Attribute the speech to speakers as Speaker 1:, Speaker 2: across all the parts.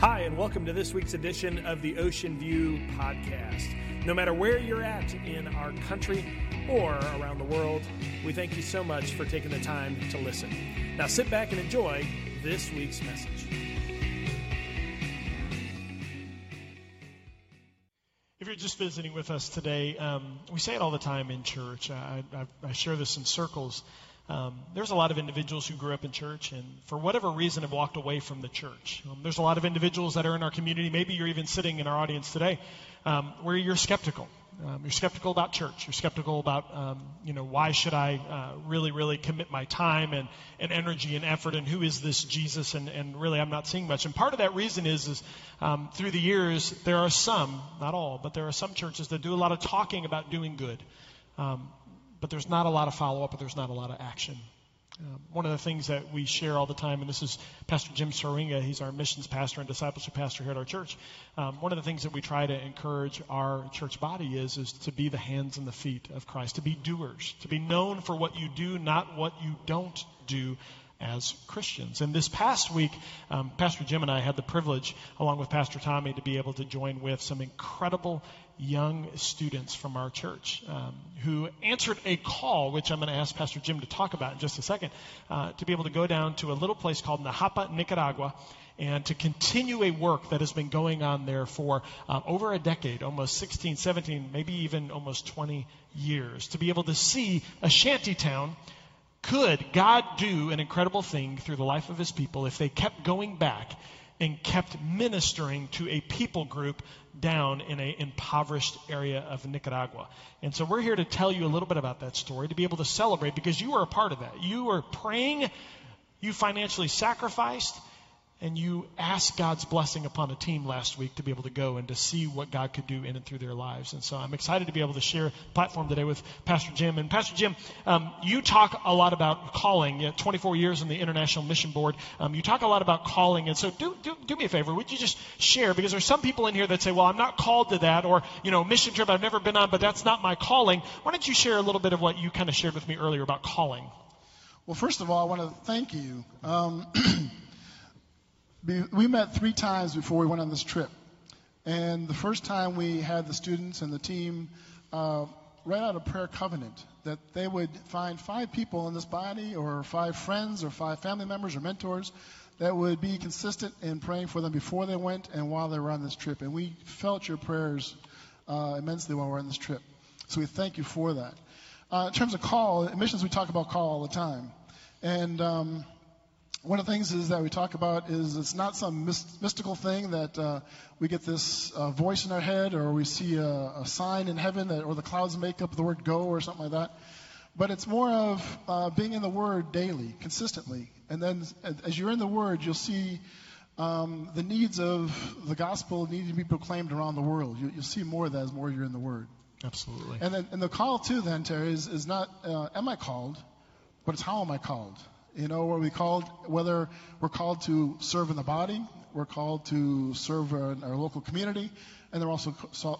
Speaker 1: Hi, and welcome to this week's edition of the Ocean View Podcast. No matter where you're at in our country or around the world, we thank you so much for taking the time to listen. Now sit back and enjoy this week's message.
Speaker 2: If you're just visiting with us today, um, we say it all the time in church. I, I, I share this in circles. Um, there's a lot of individuals who grew up in church and for whatever reason have walked away from the church. Um, there's a lot of individuals that are in our community, maybe you're even sitting in our audience today, um, where you're skeptical. Um, you're skeptical about church. You're skeptical about, um, you know, why should I uh, really, really commit my time and, and energy and effort, and who is this Jesus? And, and really, I'm not seeing much. And part of that reason is, is um, through the years, there are some, not all, but there are some churches that do a lot of talking about doing good. Um, but there's not a lot of follow up, but there's not a lot of action. Um, one of the things that we share all the time, and this is Pastor Jim Soringa, he's our missions pastor and discipleship pastor here at our church. Um, one of the things that we try to encourage our church body is, is to be the hands and the feet of Christ, to be doers, to be known for what you do, not what you don't do as Christians. And this past week, um, Pastor Jim and I had the privilege, along with Pastor Tommy, to be able to join with some incredible young students from our church um, who answered a call, which I'm going to ask Pastor Jim to talk about in just a second, uh, to be able to go down to a little place called Nejapa, Nicaragua, and to continue a work that has been going on there for uh, over a decade, almost 16, 17, maybe even almost 20 years, to be able to see a shanty town. Could God do an incredible thing through the life of his people if they kept going back and kept ministering to a people group down in an impoverished area of Nicaragua. And so we're here to tell you a little bit about that story, to be able to celebrate because you were a part of that. You were praying, you financially sacrificed, and you asked God's blessing upon a team last week to be able to go and to see what God could do in and through their lives. And so I'm excited to be able to share platform today with Pastor Jim. And Pastor Jim, um, you talk a lot about calling. You 24 years in the International Mission Board. Um, you talk a lot about calling. And so do, do, do me a favor. Would you just share? Because there's some people in here that say, well, I'm not called to that. Or, you know, mission trip I've never been on, but that's not my calling. Why don't you share a little bit of what you kind of shared with me earlier about calling?
Speaker 3: Well, first of all, I want to thank you. Um, we met three times before we went on this trip. And the first time we had the students and the team uh, write out a prayer covenant that they would find five people in this body, or five friends, or five family members, or mentors that would be consistent in praying for them before they went and while they were on this trip. And we felt your prayers uh, immensely while we were on this trip. So we thank you for that. Uh, in terms of call, missions we talk about call all the time. And um, one of the things is that we talk about is it's not some mystical thing that uh, we get this uh, voice in our head or we see a, a, sign in heaven that, or the clouds make up the word go or something like that. But it's more of uh, being in the Word daily, consistently. And then as you're in the Word, you'll see um, the needs of the gospel need to be proclaimed around the world. You, will see more of that as more you're in the Word.
Speaker 2: Absolutely.
Speaker 3: And, then, and the call, too, then, Terry, is, is not uh, am I called, but it's how am I called? You know, where we called, whether we're called to serve in the body, we're called to serve in our local community, and they're also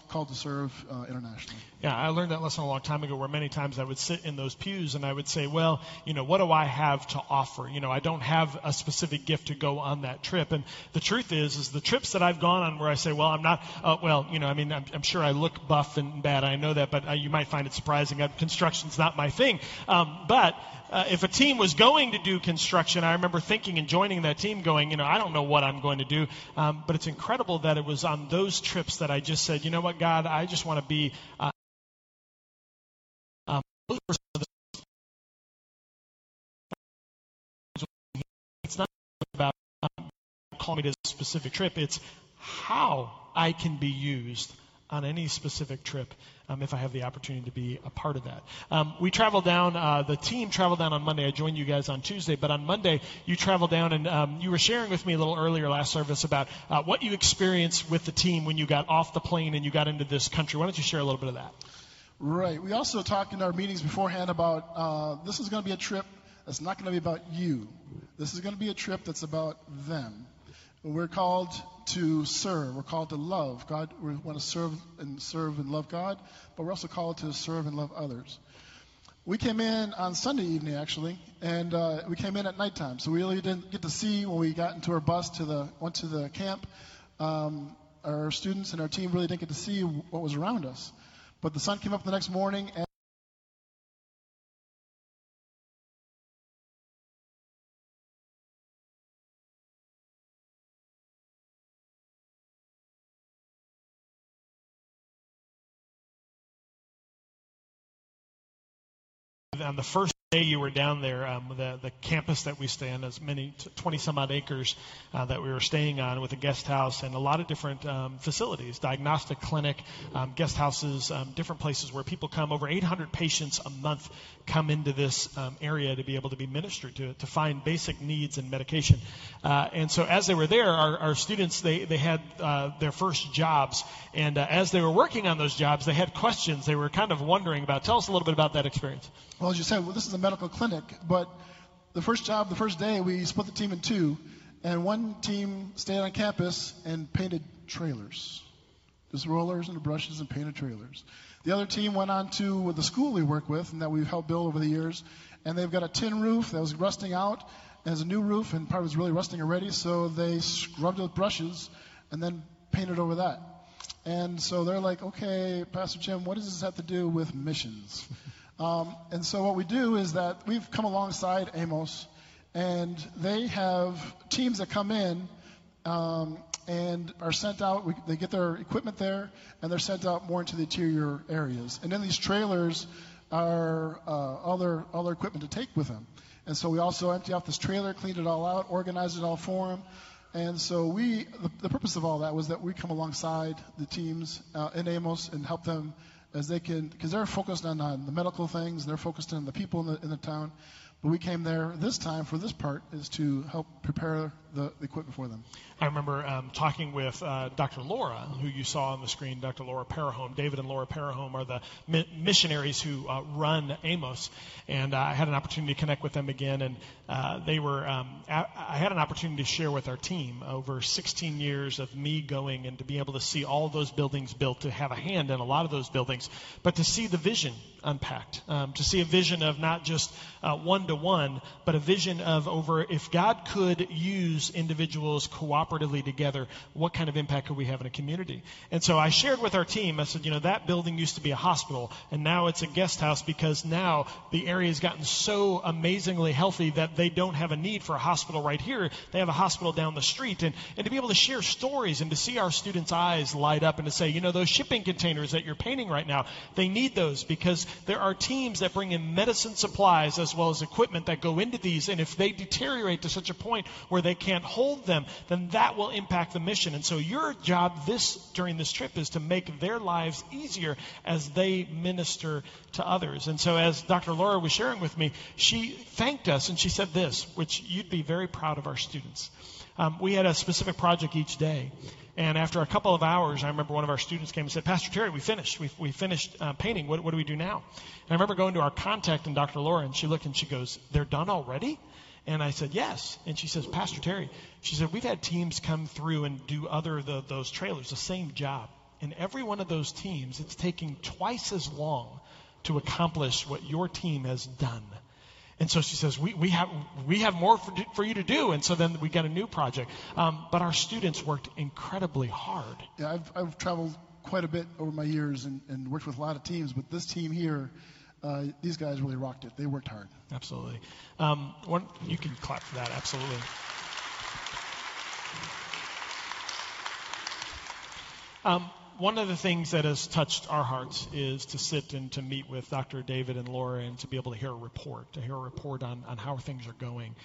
Speaker 3: called to serve uh, internationally.
Speaker 2: Yeah, I learned that lesson a long time ago where many times I would sit in those pews and I would say, well, you know, what do I have to offer? You know, I don't have a specific gift to go on that trip. And the truth is, is the trips that I've gone on where I say, well, I'm not, uh, well, you know, I mean, I'm, I'm, sure I look buff and bad. I know that, but uh, you might find it surprising. Uh, construction's not my thing. Um, but uh, if a team was going to do construction, I remember thinking and joining that team going, you know, I don't know what I'm going to do. Um, but it's incredible that it was on those trips that I just said, you know what, God, I just want to be. Uh, um, it's not about um, calling me to a specific trip. It's how I can be used on any specific trip um, if I have the opportunity to be a part of that. Um, we traveled down, uh, the team traveled down on Monday. I joined you guys on Tuesday, but on Monday you traveled down and um, you were sharing with me a little earlier last service about uh, what you experienced with the team when you got off the plane and you got into this country. Why don't you share a little bit of that?
Speaker 3: Right. We also talked in our meetings beforehand about uh, this is going to be a trip that's not going to be about you. This is going to be a trip that's about them. We're called to serve. We're called to love. God, we want to serve and serve and love God, but we're also called to serve and love others. We came in on Sunday evening, actually, and uh, we came in at nighttime. So we really didn't get to see when we got into our bus to the went to the camp. Um, our students and our team really didn't get to see what was around us. But the sun came up the next morning, and
Speaker 2: on the first day you were down there, um, the, the campus that we stay on is many, 20 some odd acres uh, that we were staying on with a guest house and a lot of different um, facilities, diagnostic clinic, um, guest houses, um, different places where people come. Over 800 patients a month come into this um, area to be able to be ministered to, to find basic needs and medication. Uh, and so as they were there, our, our students, they, they had uh, their first jobs. And uh, as they were working on those jobs, they had questions they were kind of wondering about. Tell us a little bit about that experience.
Speaker 3: Well, as you said, well, this is a medical clinic, but the first job, the first day, we split the team in two, and one team stayed on campus and painted trailers. Just rollers and brushes and painted trailers. The other team went on to the school we work with and that we've helped build over the years, and they've got a tin roof that was rusting out, has a new roof, and part was really rusting already, so they scrubbed it with brushes and then painted over that. And so they're like, okay, Pastor Jim, what does this have to do with missions? Um, and so what we do is that we've come alongside Amos, and they have teams that come in um, and are sent out. We, they get their equipment there, and they're sent out more into the interior areas. And then these trailers are uh, all their equipment to take with them. And so we also empty out this trailer, cleaned it all out, organized it all for them. And so we, the, the purpose of all that was that we come alongside the teams uh, in Amos and help them as they can, because they're focused on, on the medical things, they're focused on the people in the, in the town. But we came there this time for this part is to help prepare the, the equipment for them.
Speaker 2: I remember um, talking with uh, Dr. Laura, who you saw on the screen, Dr. Laura Parajón. David and Laura Parajón are the mi- missionaries who uh, run Amos, and uh, I had an opportunity to connect with them again. And uh, they were, um, I, had an opportunity to share with our team over 16 years of me going and to be able to see all those buildings built, to have a hand in a lot of those buildings, but to see the vision unpacked, um, to see a vision of not just one to one, but a vision of over if God could use individuals cooperatively together, what kind of impact could we have in a community? And so I shared with our team, I said, you know, that building used to be a hospital, and now it's a guest house because now the area has gotten so amazingly healthy that they don't have a need for a hospital right here. They have a hospital down the street. And, and to be able to share stories and to see our students' eyes light up and to say, you know, those shipping containers that you're painting right now, they need those because there are teams that bring in medicine supplies as well as equipment that go into these. And if they deteriorate to such a point where they can't hold them, then that will impact the mission. And so your job this during this trip is to make their lives easier as they minister to others. And so as Dr. Laura was sharing with me, she thanked us and she said this, which you'd be very proud of our students. Um, we had a specific project each day. And after a couple of hours, I remember one of our students came and said, Pastor Terry, we finished. We, we finished uh, painting. What, what do we do now? And I remember going to our contact and Dr. Laura, and she looked and she goes, They're done already? And I said, Yes. And she says, Pastor Terry, she said, We've had teams come through and do other the, those trailers, the same job. And every one of those teams, it's taking twice as long to accomplish what your team has done. And so she says, we, we, have, we have more for, for you to do. And so then we got a new project. Um, but our students worked incredibly hard.
Speaker 3: Yeah, I've, I've traveled quite a bit over my years and, and worked with a lot of teams, but this team here, uh, these guys really rocked it. They worked hard.
Speaker 2: Absolutely. Um, one, you can clap for that. Absolutely. Um, one of the things that has touched our hearts is to sit and to meet with Dr. David and Laura and to be able to hear a report, to hear a report on, on how things are going.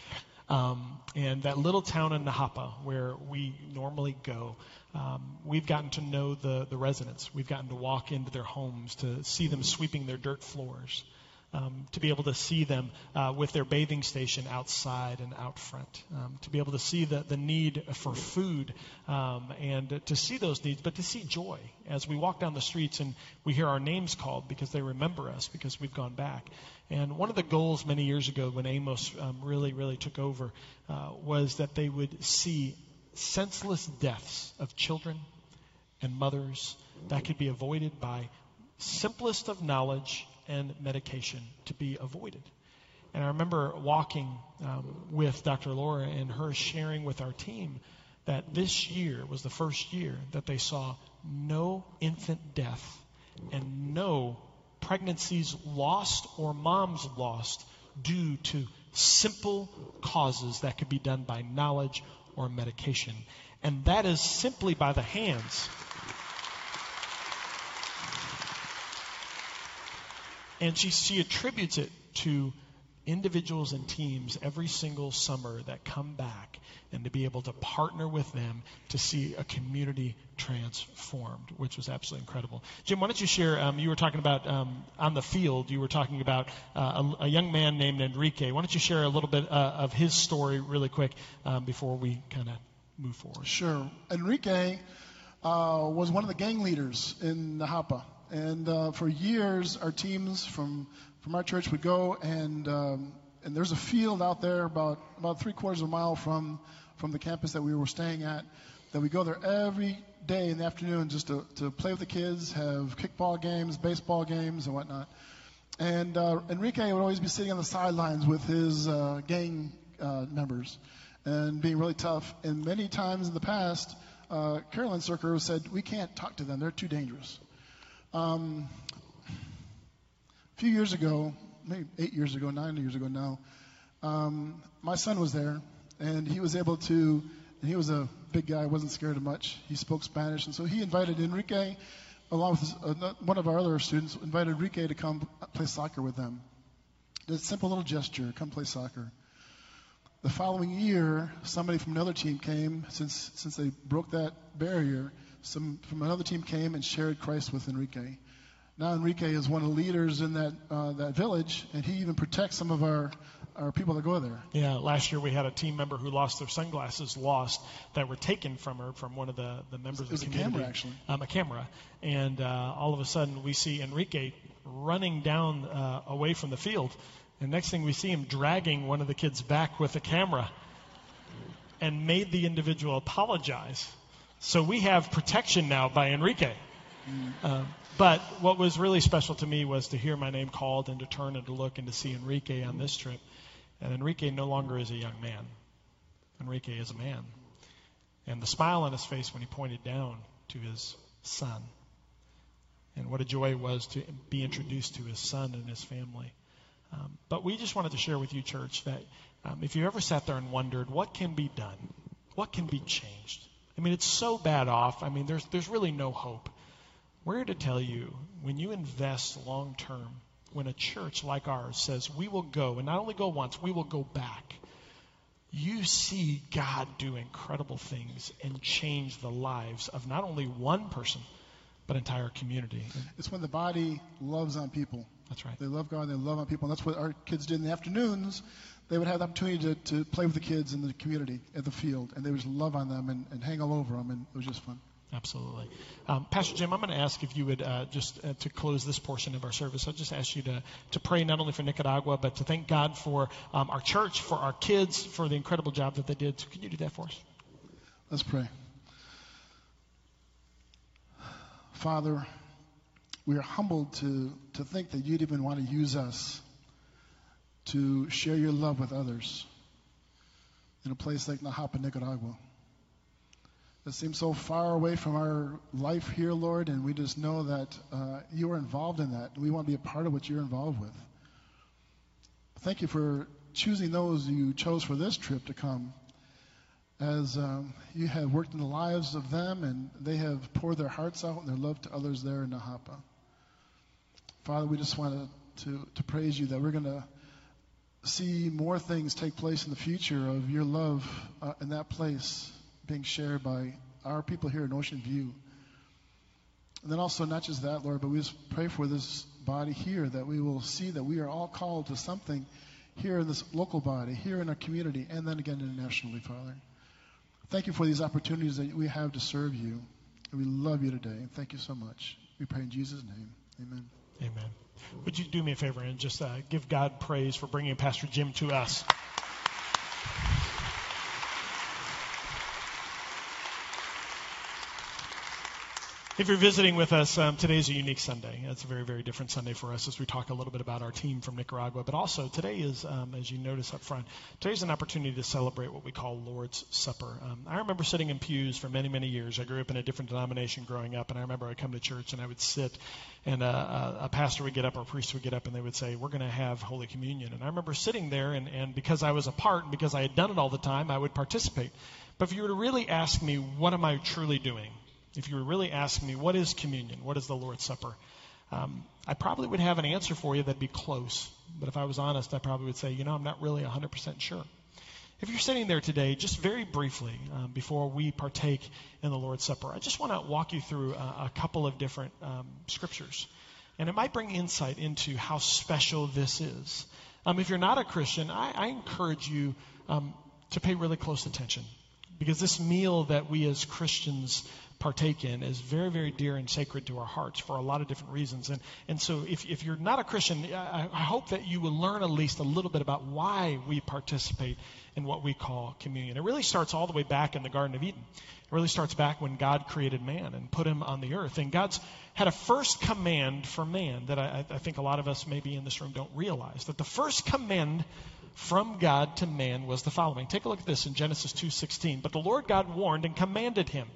Speaker 2: Um, and that little town in Nejapa where we normally go, um, we've gotten to know the, the residents. We've gotten to walk into their homes, to see them sweeping their dirt floors um, to be able to see them uh, with their bathing station outside and out front, um, to be able to see the, the need for food um, and to see those needs, but to see joy as we walk down the streets and we hear our names called because they remember us because we've gone back. And one of the goals many years ago when Amos um, really, really took over uh, was that they would see senseless deaths of children and mothers that could be avoided by simplest of knowledge and medication to be avoided. And I remember walking um, with Dr. Laura and her sharing with our team that this year was the first year that they saw no infant death and no pregnancies lost or moms lost due to simple causes that could be done by knowledge or medication. And that is simply by the hands. And she, she attributes it to individuals and teams every single summer that come back and to be able to partner with them to see a community transformed, which was absolutely incredible. Jim, why don't you share? Um, you were talking about um, on the field, you were talking about uh, a, a, young man named Enrique. Why don't you share a little bit uh, of his story really quick um, before we kind of move forward?
Speaker 3: Sure. Enrique uh, was one of the gang leaders in Nejapa. And uh, for years, our teams from from our church would go and um, and there's a field out there about about three quarters of a mile from from the campus that we were staying at that we go there every day in the afternoon just to, to play with the kids, have kickball games, baseball games, and whatnot. And uh, Enrique would always be sitting on the sidelines with his uh, gang uh, members and being really tough. And many times in the past, uh, Carolyn Cirker said, We can't talk to them, they're too dangerous. Um, a few years ago, maybe eight years ago, nine years ago now, um, my son was there, and he was able to. he was a big guy, wasn't scared of much. He spoke Spanish, and so he invited Enrique, along with his, uh, one of our other students, invited Enrique to come play soccer with them. Did a simple little gesture, come play soccer. The following year, somebody from another team came, since since they broke that barrier. Some from another team came and shared Christ with Enrique. Now Enrique is one of the leaders in that uh, that village, and he even protects some of our our people that go there.
Speaker 2: Yeah, last year we had a team member who lost their sunglasses, lost that were taken from her from one of the the members
Speaker 3: it was
Speaker 2: of the community.
Speaker 3: A camera, actually.
Speaker 2: Um, a camera, and uh, all of a sudden we see Enrique running down uh, away from the field, and next thing we see him dragging one of the kids back with the camera, and made the individual apologize. So we have protection now by Enrique. Mm. Um, but what was really special to me was to hear my name called and to turn and to look and to see Enrique on this trip. And Enrique no longer is a young man. Enrique is a man. And the smile on his face when he pointed down to his son. And what a joy it was to be introduced to his son and his family. Um, but we just wanted to share with you, church, that um, if you ever sat there and wondered what can be done, what can be changed. I mean, it's so bad off. I mean, there's there's really no hope. We're here to tell you when you invest long term, when a church like ours says we will go, and not only go once, we will go back, you see God do incredible things and change the lives of not only one person, but entire community.
Speaker 3: It's when the body loves on people.
Speaker 2: That's right.
Speaker 3: They love God, they love on people. And that's what our kids did in the afternoons. They would have the opportunity to, to play with the kids in the community, at the field, and they would just love on them and, and hang all over them, and it was just fun.
Speaker 2: Absolutely. Um, Pastor Jim, I'm going to ask if you would uh, just uh, to close this portion of our service, I'll just ask you to, to pray not only for Nicaragua, but to thank God for um, our church, for our kids, for the incredible job that they did. So, can you do that for us?
Speaker 3: Let's pray. Father, we are humbled to, to think that you'd even want to use us to share your love with others in a place like Nejapa, Nicaragua that seems so far away from our life here, Lord, and we just know that uh, you are involved in that. We want to be a part of what you're involved with. Thank you for choosing those you chose for this trip to come, as um, you have worked in the lives of them and they have poured their hearts out and their love to others there in Nejapa. Father, we just want to, to, to praise you that we're going to see more things take place in the future of your love uh, in that place being shared by our people here in Ocean View. And then also, not just that, Lord, but we just pray for this body here that we will see that we are all called to something here in this local body, here in our community, and then again internationally, Father. Thank you for these opportunities that we have to serve you. And we love you today. Thank you so much. We pray in Jesus' name. Amen.
Speaker 2: Amen. Would you do me a favor and just uh, give God praise for bringing Pastor Jim to us? If you're visiting with us, um, today's a unique Sunday. It's a very, very different Sunday for us as we talk a little bit about our team from Nicaragua. But also, today is, um, as you notice up front, today's an opportunity to celebrate what we call Lord's Supper. Um, I remember sitting in pews for many, many years. I grew up in a different denomination growing up, and I remember I'd come to church and I would sit, and uh, a pastor would get up or a priest would get up, and they would say, We're going to have Holy Communion. And I remember sitting there, and, and because I was a part, and because I had done it all the time, I would participate. But if you were to really ask me, what am I truly doing? If you were really asking me, what is communion? What is the Lord's Supper? Um, I probably would have an answer for you that'd be close. But if I was honest, I probably would say, you know, I'm not really 100% sure. If you're sitting there today, just very briefly, um, before we partake in the Lord's Supper, I just want to walk you through a, a couple of different um, scriptures. And it might bring insight into how special this is. Um, if you're not a Christian, I, I encourage you um, to pay really close attention. Because this meal that we as Christians partake in is very, very dear and sacred to our hearts for a lot of different reasons. And, and so if, if you're not a Christian, I, I hope that you will learn at least a little bit about why we participate in what we call communion. It really starts all the way back in the Garden of Eden. It really starts back when God created man and put him on the earth. And God's had a first command for man that I, I think a lot of us maybe in this room don't realize. That the first command from God to man was the following. Take a look at this in Genesis 2:16. But the Lord God warned and commanded him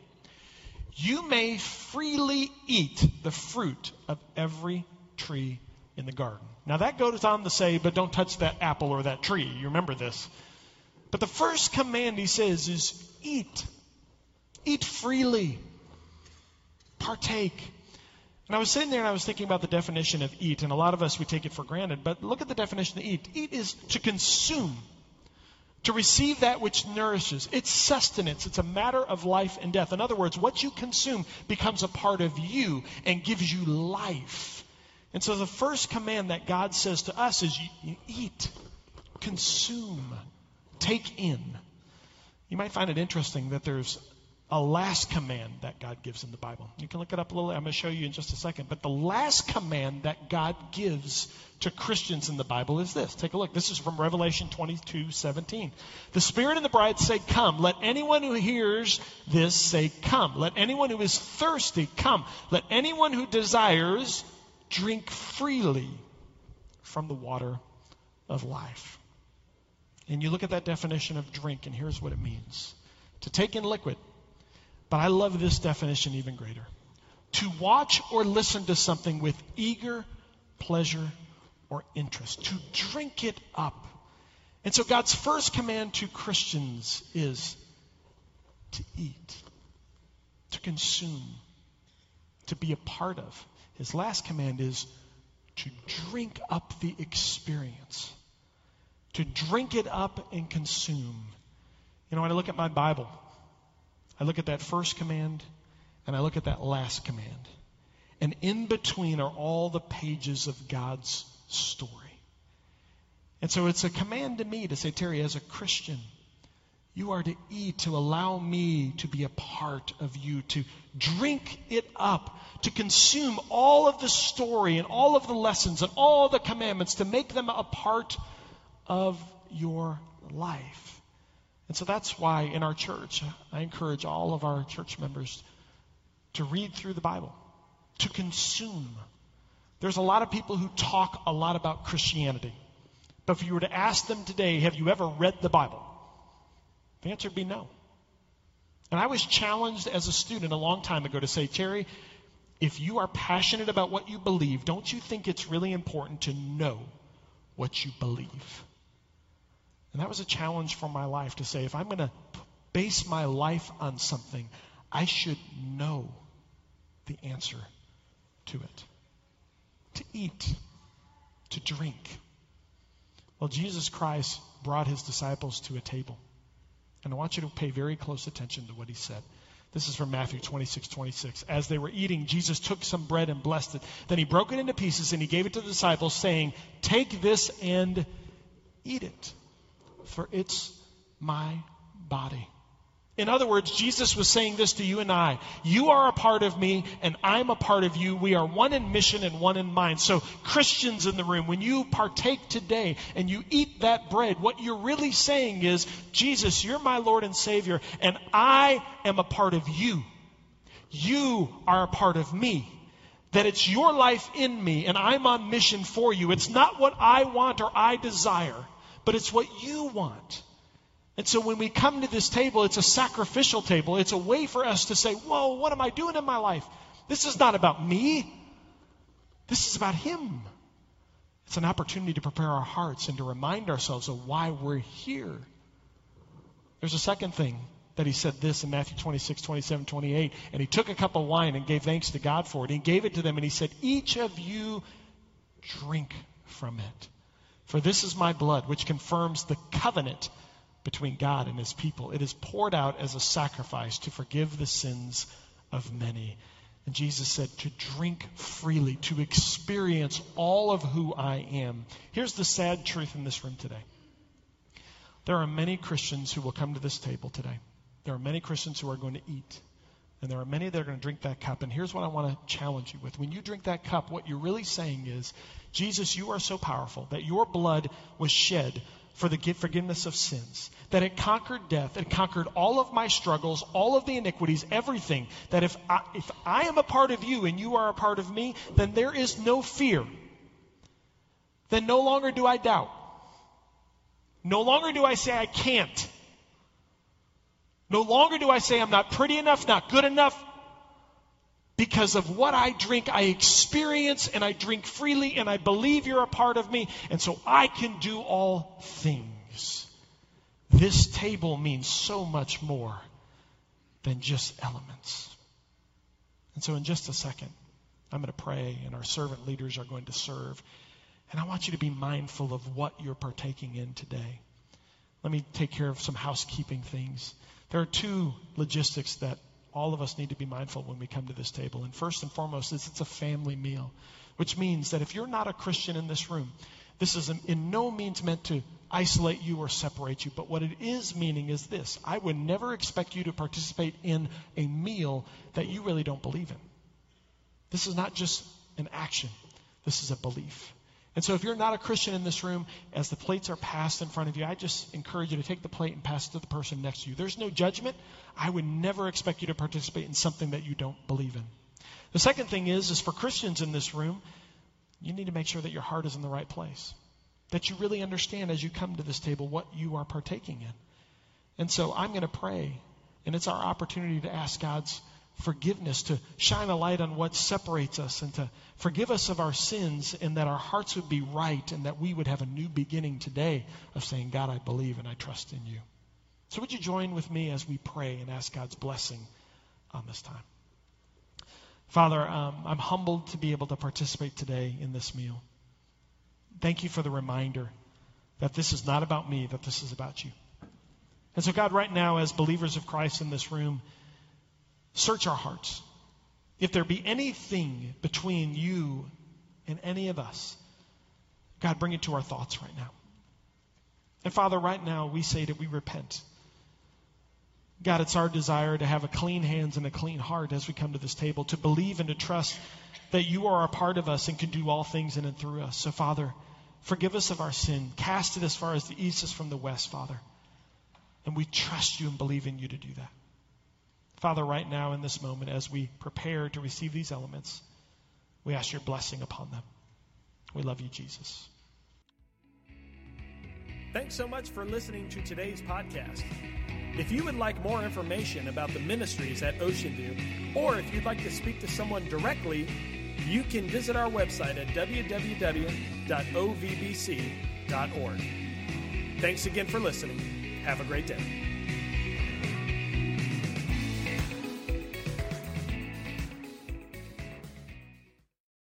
Speaker 2: you may freely eat the fruit of every tree in the garden. Now that goes on to say, but don't touch that apple or that tree. You remember this. But the first command he says is eat. Eat freely. Partake. And I was sitting there and I was thinking about the definition of eat, and a lot of us we take it for granted, but look at the definition of eat. Eat is to consume to receive that which nourishes. It's sustenance. It's a matter of life and death. In other words, what you consume becomes a part of you and gives you life. And so the first command that God says to us is eat, consume, take in. You might find it interesting that there's a last command that God gives in the Bible. You can look it up a little. I'm going to show you in just a second. But the last command that God gives to Christians in the Bible is this. Take a look. This is from Revelation 22 17. The Spirit and the bride say, Come. Let anyone who hears this say, Come. Let anyone who is thirsty come. Let anyone who desires drink freely from the water of life. And you look at that definition of drink, and here's what it means to take in liquid but I love this definition even greater. To watch or listen to something with eager pleasure or interest, to drink it up. And so God's first command to Christians is to eat, to consume, to be a part of. His last command is to drink up the experience, to drink it up and consume. You know, when I look at my Bible, I look at that first command and I look at that last command. And in between are all the pages of God's story. And so it's a command to me to say, Terry, as a Christian, you are to eat, to allow me to be a part of you, to drink it up, to consume all of the story and all of the lessons and all the commandments, to make them a part of your life. And so that's why in our church, I encourage all of our church members to read through the Bible, to consume. There's a lot of people who talk a lot about Christianity. But if you were to ask them today, have you ever read the Bible? The answer would be no. And I was challenged as a student a long time ago to say, Terry, if you are passionate about what you believe, don't you think it's really important to know what you believe? And that was a challenge for my life to say, if I'm going to base my life on something, I should know the answer to it. To eat, to drink. Well, Jesus Christ brought his disciples to a table. And I want you to pay very close attention to what he said. This is from Matthew 26, 26. As they were eating, Jesus took some bread and blessed it. Then he broke it into pieces and he gave it to the disciples, saying, Take this and eat it for it's my body. In other words, Jesus was saying this to you and I. You are a part of me, and I'm a part of you. We are one in mission and one in mind. So, Christians in the room, when you partake today and you eat that bread, what you're really saying is, Jesus, you're my Lord and Savior, and I am a part of you. you are a part of me. That it's your life in me and I'm on mission for you. It's not what I want or I desire, but it's what you want. And so when we come to this table, it's a sacrificial table. It's a way for us to say, Whoa, what am I doing in my life? This is not about me. This is about Him. It's an opportunity to prepare our hearts and to remind ourselves of why we're here. There's a second thing that he said this in Matthew 26, 27, 28. And he took a cup of wine and gave thanks to God for it. He gave it to them and he said, Each of you drink from it. For this is my blood, which confirms the covenant between God and his people. It is poured out as a sacrifice to forgive the sins of many. And Jesus said to drink freely, to experience all of who I am. Here's the sad truth in this room today there are many Christians who will come to this table today there are many Christians who are going to eat. And there are many that are going to drink that cup. And here's what I want to challenge you with. When you drink that cup, what you're really saying is, Jesus, you are so powerful that your blood was shed for the forgiveness of sins. That it conquered death. It conquered all of my struggles, all of the iniquities, everything. That if I, if I am a part of you and you are a part of me, then there is no fear. Then no longer do I doubt. No longer do I say I can't. No longer do I say I'm not pretty enough, not good enough. Because of what I drink, I experience and I drink freely and I believe you're a part of me. And so I can do all things. This table means so much more than just elements. And so, in just a second, I'm going to pray, and our servant leaders are going to serve. And I want you to be mindful of what you're partaking in today. Let me take care of some housekeeping things. There are two logistics that all of us need to be mindful when we come to this table. And first and foremost is it's a family meal, which means that if you're not a Christian in this room, this is in no means meant to isolate you or separate you. But what it is meaning is this I would never expect you to participate in a meal that you really don't believe in. This is not just an action, this is a belief. And so, if you're not a Christian in this room, as the plates are passed in front of you, I just encourage you to take the plate and pass it to the person next to you. There's no judgment. I would never expect you to participate in something that you don't believe in. The second thing is, is for Christians in this room, you need to make sure that your heart is in the right place. That you really understand as you come to this table what you are partaking in. And so I'm going to pray, and it's our opportunity to ask God's forgiveness, to shine a light on what separates us, and to forgive us of our sins, and that our hearts would be right, and that we would have a new beginning today of saying, God, I believe and I trust in you. So, would you join with me as we pray and ask God's blessing on this time? Father, um, I'm humbled to be able to participate today in this meal. Thank you for the reminder that this is not about me, that this is about you. And so, God, right now, as believers of Christ in this room, Search our hearts. If there be anything between you and any of us, God, bring it to our thoughts right now. And Father, right now we say that we repent. God, it's our desire to have a clean hands and a clean heart as we come to this table, to believe and to trust that you are a part of us and can do all things in and through us. So, Father, forgive us of our sin. Cast it as far as the east is from the west, Father. And we trust you and believe in you to do that. Father, right now in this moment, as we prepare to receive these elements, we ask your blessing upon them. We love you, Jesus.
Speaker 1: Thanks so much for listening to today's podcast. If you would like more information about the ministries at Ocean View, or if you'd like to speak to someone directly, you can visit our website at www.ovbc.org. Thanks again for listening. Have a great day.